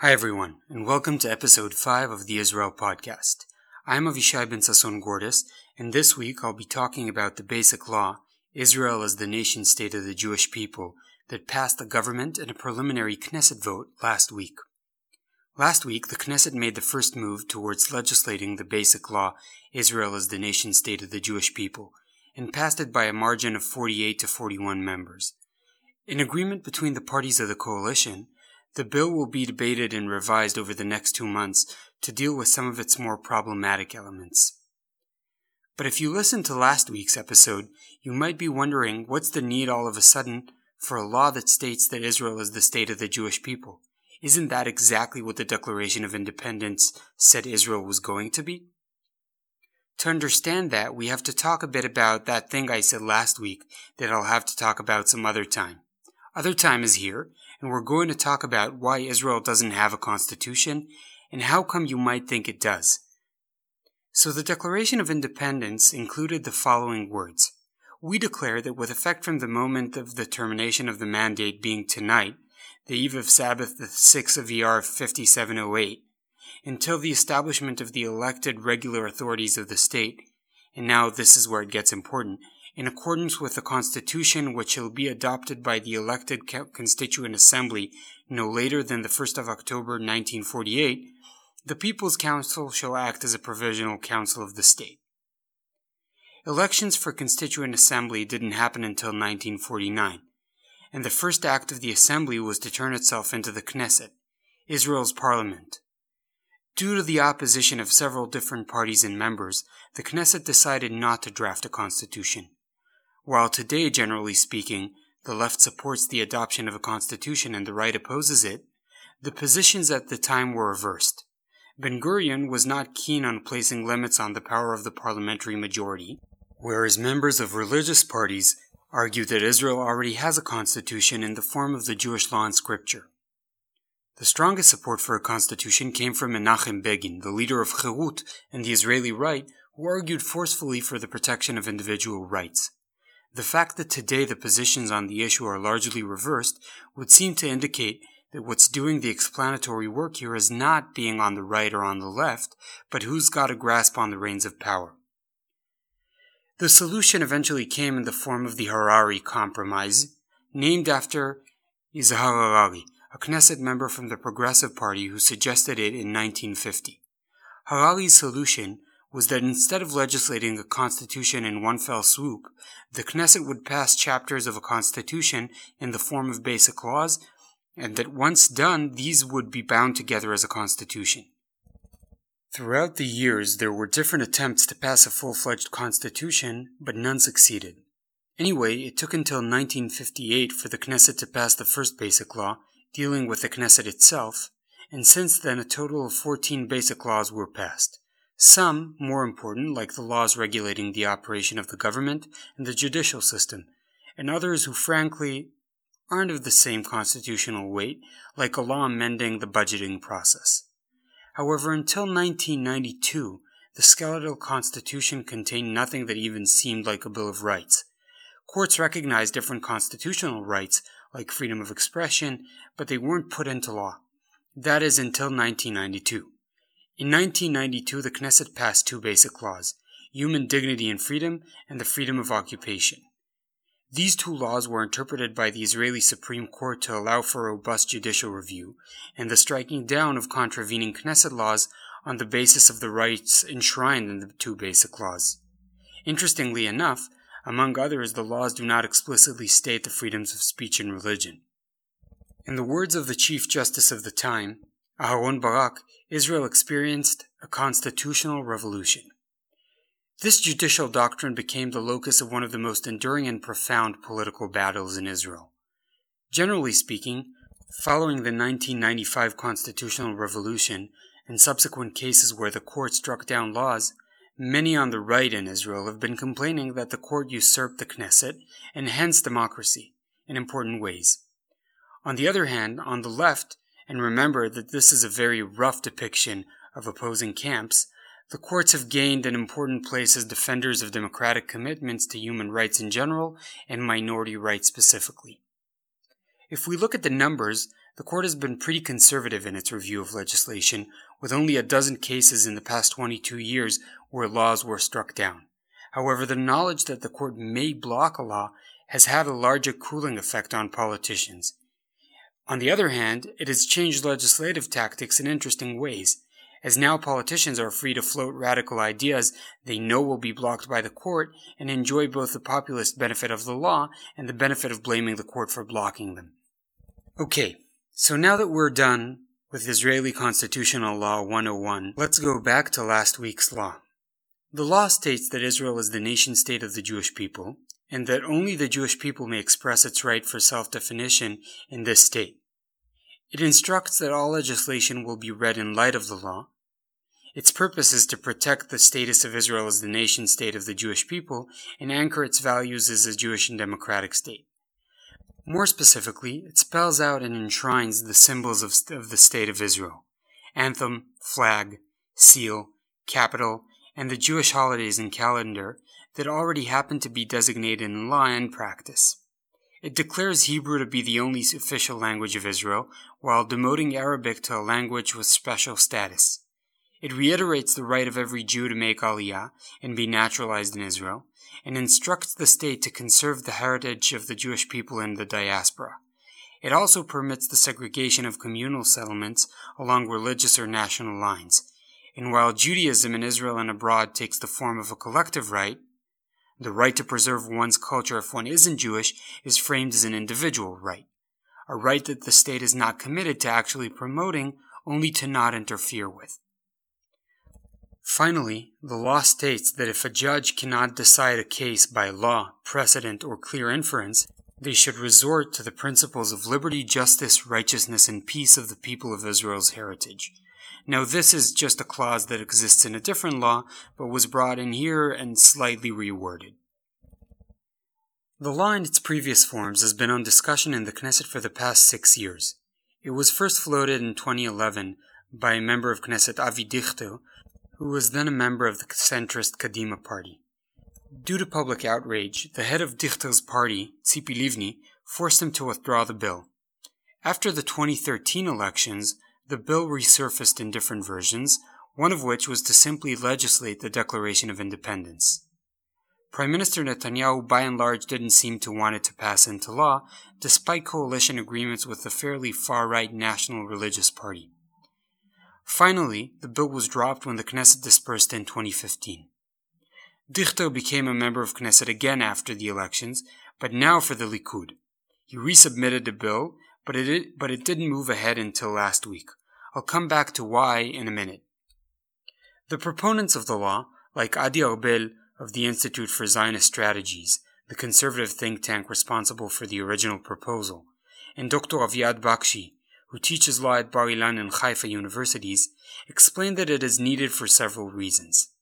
Hi, everyone, and welcome to episode 5 of the Israel Podcast. I'm Avishai Ben Sasson Gordis, and this week I'll be talking about the basic law, Israel as the nation state of the Jewish people, that passed the government in a preliminary Knesset vote last week. Last week, the Knesset made the first move towards legislating the basic law, Israel as the nation state of the Jewish people, and passed it by a margin of 48 to 41 members. In agreement between the parties of the coalition, the bill will be debated and revised over the next two months to deal with some of its more problematic elements. But if you listened to last week's episode, you might be wondering what's the need all of a sudden for a law that states that Israel is the state of the Jewish people? Isn't that exactly what the Declaration of Independence said Israel was going to be? To understand that, we have to talk a bit about that thing I said last week that I'll have to talk about some other time. Other time is here, and we're going to talk about why Israel doesn't have a constitution and how come you might think it does. So the Declaration of Independence included the following words. We declare that with effect from the moment of the termination of the mandate being tonight, the eve of Sabbath the 6th of ER 5708, until the establishment of the elected regular authorities of the state, and now this is where it gets important, in accordance with the Constitution which shall be adopted by the elected Constituent Assembly no later than the 1st of October 1948, the People's Council shall act as a provisional council of the state. Elections for Constituent Assembly didn't happen until 1949, and the first act of the Assembly was to turn itself into the Knesset, Israel's parliament. Due to the opposition of several different parties and members, the Knesset decided not to draft a constitution. While today, generally speaking, the left supports the adoption of a constitution and the right opposes it, the positions at the time were reversed. Ben Gurion was not keen on placing limits on the power of the parliamentary majority, whereas members of religious parties argued that Israel already has a constitution in the form of the Jewish law and scripture. The strongest support for a constitution came from Menachem Begin, the leader of Cherut and the Israeli right, who argued forcefully for the protection of individual rights. The fact that today the positions on the issue are largely reversed would seem to indicate that what's doing the explanatory work here is not being on the right or on the left, but who's got a grasp on the reins of power. The solution eventually came in the form of the Harari Compromise, named after Yizhar Harari, a Knesset member from the Progressive Party who suggested it in 1950. Harari's solution was that instead of legislating a constitution in one fell swoop, the Knesset would pass chapters of a constitution in the form of basic laws, and that once done, these would be bound together as a constitution. Throughout the years, there were different attempts to pass a full fledged constitution, but none succeeded. Anyway, it took until 1958 for the Knesset to pass the first basic law, dealing with the Knesset itself, and since then a total of 14 basic laws were passed. Some, more important, like the laws regulating the operation of the government and the judicial system, and others who frankly aren't of the same constitutional weight, like a law amending the budgeting process. However, until 1992, the skeletal constitution contained nothing that even seemed like a Bill of Rights. Courts recognized different constitutional rights, like freedom of expression, but they weren't put into law. That is until 1992. In 1992, the Knesset passed two basic laws human dignity and freedom, and the freedom of occupation. These two laws were interpreted by the Israeli Supreme Court to allow for robust judicial review and the striking down of contravening Knesset laws on the basis of the rights enshrined in the two basic laws. Interestingly enough, among others, the laws do not explicitly state the freedoms of speech and religion. In the words of the Chief Justice of the time, Aharon Barak, Israel experienced a constitutional revolution. This judicial doctrine became the locus of one of the most enduring and profound political battles in Israel. Generally speaking, following the 1995 constitutional revolution and subsequent cases where the court struck down laws, many on the right in Israel have been complaining that the court usurped the Knesset and hence democracy in important ways. On the other hand, on the left, and remember that this is a very rough depiction of opposing camps, the courts have gained an important place as defenders of democratic commitments to human rights in general and minority rights specifically. If we look at the numbers, the court has been pretty conservative in its review of legislation, with only a dozen cases in the past 22 years where laws were struck down. However, the knowledge that the court may block a law has had a larger cooling effect on politicians. On the other hand, it has changed legislative tactics in interesting ways, as now politicians are free to float radical ideas they know will be blocked by the court and enjoy both the populist benefit of the law and the benefit of blaming the court for blocking them. Okay, so now that we're done with Israeli Constitutional Law 101, let's go back to last week's law. The law states that Israel is the nation state of the Jewish people, and that only the Jewish people may express its right for self definition in this state. It instructs that all legislation will be read in light of the law. Its purpose is to protect the status of Israel as the nation state of the Jewish people and anchor its values as a Jewish and democratic state. More specifically, it spells out and enshrines the symbols of, of the state of Israel anthem, flag, seal, capital, and the Jewish holidays and calendar that already happen to be designated in law and practice. It declares Hebrew to be the only official language of Israel, while demoting Arabic to a language with special status. It reiterates the right of every Jew to make Aliyah and be naturalized in Israel, and instructs the state to conserve the heritage of the Jewish people in the diaspora. It also permits the segregation of communal settlements along religious or national lines. And while Judaism in Israel and abroad takes the form of a collective right, the right to preserve one's culture if one isn't Jewish is framed as an individual right, a right that the state is not committed to actually promoting, only to not interfere with. Finally, the law states that if a judge cannot decide a case by law, precedent, or clear inference, they should resort to the principles of liberty, justice, righteousness, and peace of the people of Israel's heritage. Now, this is just a clause that exists in a different law, but was brought in here and slightly reworded. The law in its previous forms has been on discussion in the Knesset for the past six years. It was first floated in 2011 by a member of Knesset Avi Dichter, who was then a member of the centrist Kadima party. Due to public outrage, the head of Dichter's party, Tzipi Livni, forced him to withdraw the bill. After the 2013 elections, the bill resurfaced in different versions, one of which was to simply legislate the Declaration of Independence. Prime Minister Netanyahu by and large didn't seem to want it to pass into law, despite coalition agreements with the fairly far right National Religious Party. Finally, the bill was dropped when the Knesset dispersed in 2015. Dichter became a member of Knesset again after the elections, but now for the Likud. He resubmitted the bill but it, but it didn't move ahead until last week. I'll come back to why in a minute. The proponents of the law, like Adi Arbel of the Institute for Zionist Strategies, the conservative think tank responsible for the original proposal, and Dr. Aviad Bakshi, who teaches law at Bar Ilan and Haifa universities, explain that it is needed for several reasons.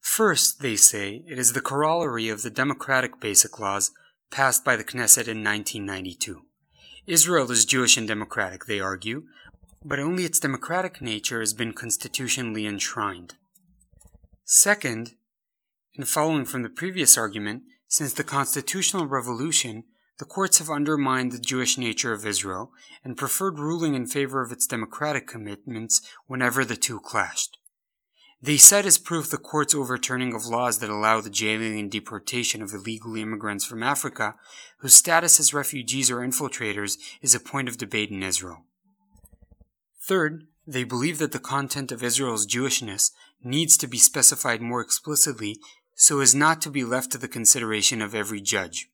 First, they say, it is the corollary of the democratic basic laws passed by the Knesset in 1992. Israel is Jewish and democratic, they argue, but only its democratic nature has been constitutionally enshrined. Second, and following from the previous argument, since the constitutional revolution, the courts have undermined the Jewish nature of Israel and preferred ruling in favor of its democratic commitments whenever the two clashed. They cite as proof the court's overturning of laws that allow the jailing and deportation of illegal immigrants from Africa whose status as refugees or infiltrators is a point of debate in Israel. Third, they believe that the content of Israel's Jewishness needs to be specified more explicitly so as not to be left to the consideration of every judge.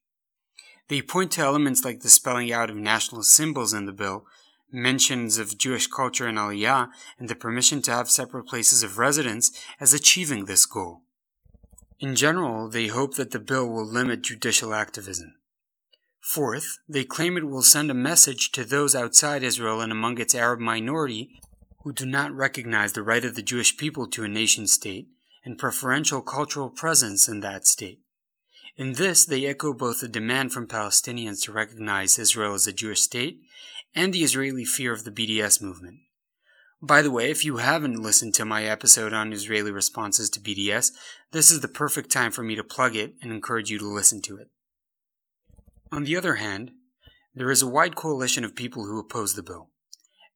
They point to elements like the spelling out of national symbols in the bill mentions of Jewish culture in Aliyah, and the permission to have separate places of residence as achieving this goal. In general, they hope that the bill will limit judicial activism. Fourth, they claim it will send a message to those outside Israel and among its Arab minority who do not recognize the right of the Jewish people to a nation state and preferential cultural presence in that state. In this, they echo both the demand from Palestinians to recognize Israel as a Jewish state and the Israeli fear of the BDS movement. By the way, if you haven't listened to my episode on Israeli responses to BDS, this is the perfect time for me to plug it and encourage you to listen to it. On the other hand, there is a wide coalition of people who oppose the bill.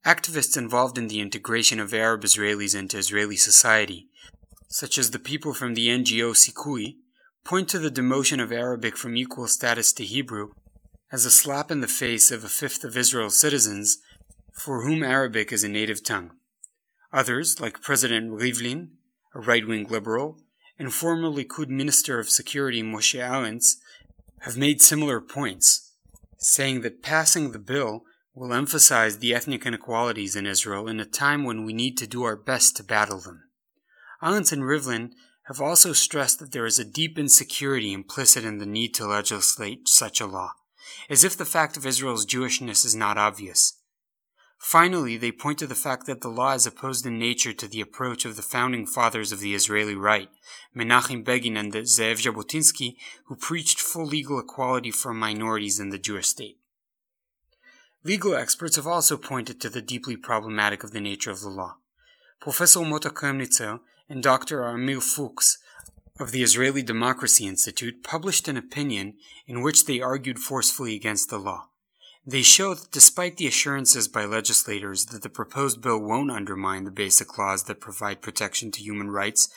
Activists involved in the integration of Arab Israelis into Israeli society, such as the people from the NGO Sikkuy, point to the demotion of Arabic from equal status to Hebrew as a slap in the face of a fifth of Israel's citizens for whom Arabic is a native tongue. Others, like President Rivlin, a right wing liberal, and former Likud Minister of Security Moshe Arens, have made similar points, saying that passing the bill will emphasize the ethnic inequalities in Israel in a time when we need to do our best to battle them. Arens and Rivlin have also stressed that there is a deep insecurity implicit in the need to legislate such a law, as if the fact of Israel's Jewishness is not obvious. Finally, they point to the fact that the law is opposed in nature to the approach of the founding fathers of the Israeli right, Menachem Begin and Zev Jabotinsky, who preached full legal equality for minorities in the Jewish state. Legal experts have also pointed to the deeply problematic of the nature of the law. Professor Mota Kremnitzer and Dr. Amir Fuchs of the Israeli Democracy Institute published an opinion in which they argued forcefully against the law. They show that despite the assurances by legislators that the proposed bill won't undermine the basic laws that provide protection to human rights,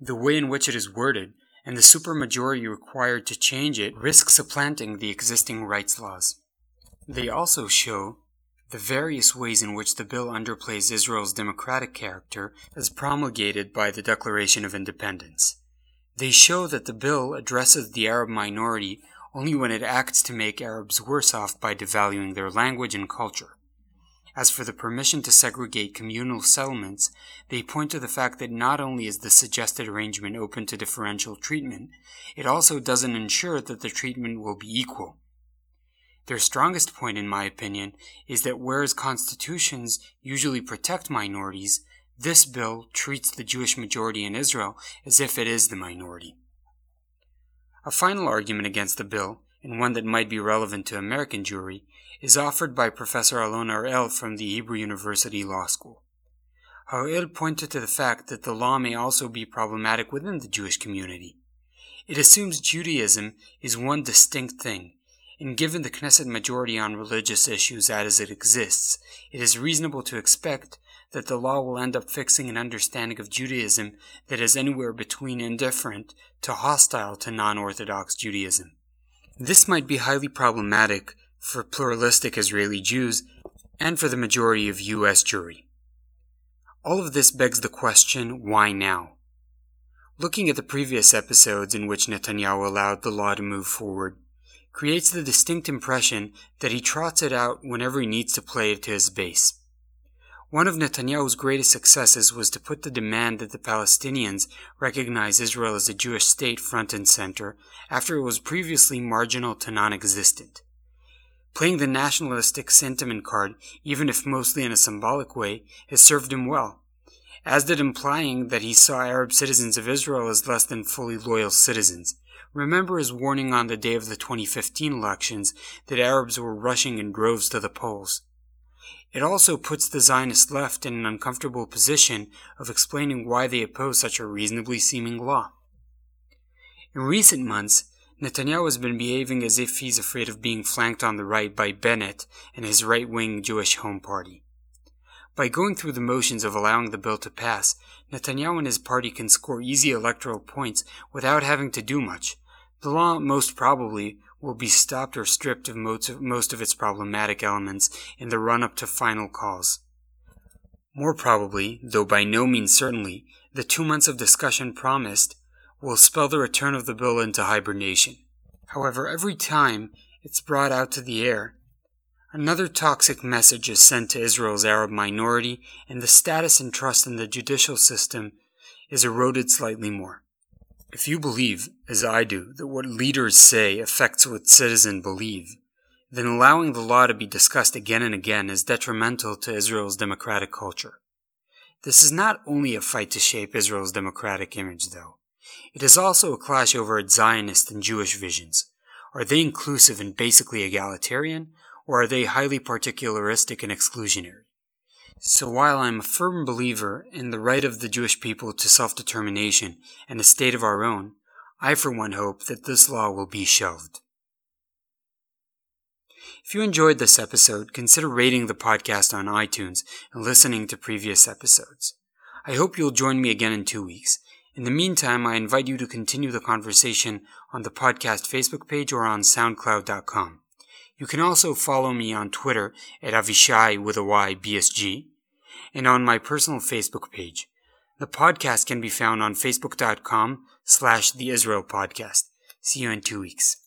the way in which it is worded and the supermajority required to change it risk supplanting the existing rights laws. They also show the various ways in which the bill underplays Israel's democratic character as promulgated by the Declaration of Independence. They show that the bill addresses the Arab minority only when it acts to make Arabs worse off by devaluing their language and culture. As for the permission to segregate communal settlements, they point to the fact that not only is the suggested arrangement open to differential treatment, it also doesn't ensure that the treatment will be equal. Their strongest point, in my opinion, is that whereas constitutions usually protect minorities, this bill treats the Jewish majority in Israel as if it is the minority. A final argument against the bill, and one that might be relevant to American Jewry, is offered by Professor Alon Harel from the Hebrew University Law School. Harel pointed to the fact that the law may also be problematic within the Jewish community. It assumes Judaism is one distinct thing, and given the Knesset majority on religious issues as it exists, it is reasonable to expect that the law will end up fixing an understanding of Judaism that is anywhere between indifferent to hostile to non Orthodox Judaism. This might be highly problematic for pluralistic Israeli Jews and for the majority of U.S. Jewry. All of this begs the question why now? Looking at the previous episodes in which Netanyahu allowed the law to move forward, creates the distinct impression that he trots it out whenever he needs to play it to his base. One of Netanyahu's greatest successes was to put the demand that the Palestinians recognize Israel as a Jewish state front and center after it was previously marginal to non existent. Playing the nationalistic sentiment card, even if mostly in a symbolic way, has served him well, as did implying that he saw Arab citizens of Israel as less than fully loyal citizens. Remember his warning on the day of the 2015 elections that Arabs were rushing in droves to the polls. It also puts the Zionist left in an uncomfortable position of explaining why they oppose such a reasonably seeming law. In recent months, Netanyahu has been behaving as if he's afraid of being flanked on the right by Bennett and his right wing Jewish Home Party. By going through the motions of allowing the bill to pass, Netanyahu and his party can score easy electoral points without having to do much. The law most probably will be stopped or stripped of most of its problematic elements in the run up to final calls. More probably, though by no means certainly, the two months of discussion promised will spell the return of the bill into hibernation. However, every time it's brought out to the air, another toxic message is sent to Israel's Arab minority, and the status and trust in the judicial system is eroded slightly more. If you believe, as I do, that what leaders say affects what citizens believe, then allowing the law to be discussed again and again is detrimental to Israel's democratic culture. This is not only a fight to shape Israel's democratic image, though. It is also a clash over its Zionist and Jewish visions. Are they inclusive and basically egalitarian, or are they highly particularistic and exclusionary? So while I am a firm believer in the right of the Jewish people to self-determination and a state of our own, I for one hope that this law will be shelved. If you enjoyed this episode, consider rating the podcast on iTunes and listening to previous episodes. I hope you'll join me again in two weeks. In the meantime, I invite you to continue the conversation on the podcast Facebook page or on SoundCloud.com. You can also follow me on Twitter at Avishai with a Y BSG and on my personal Facebook page. The podcast can be found on Facebook.com slash The Israel Podcast. See you in two weeks.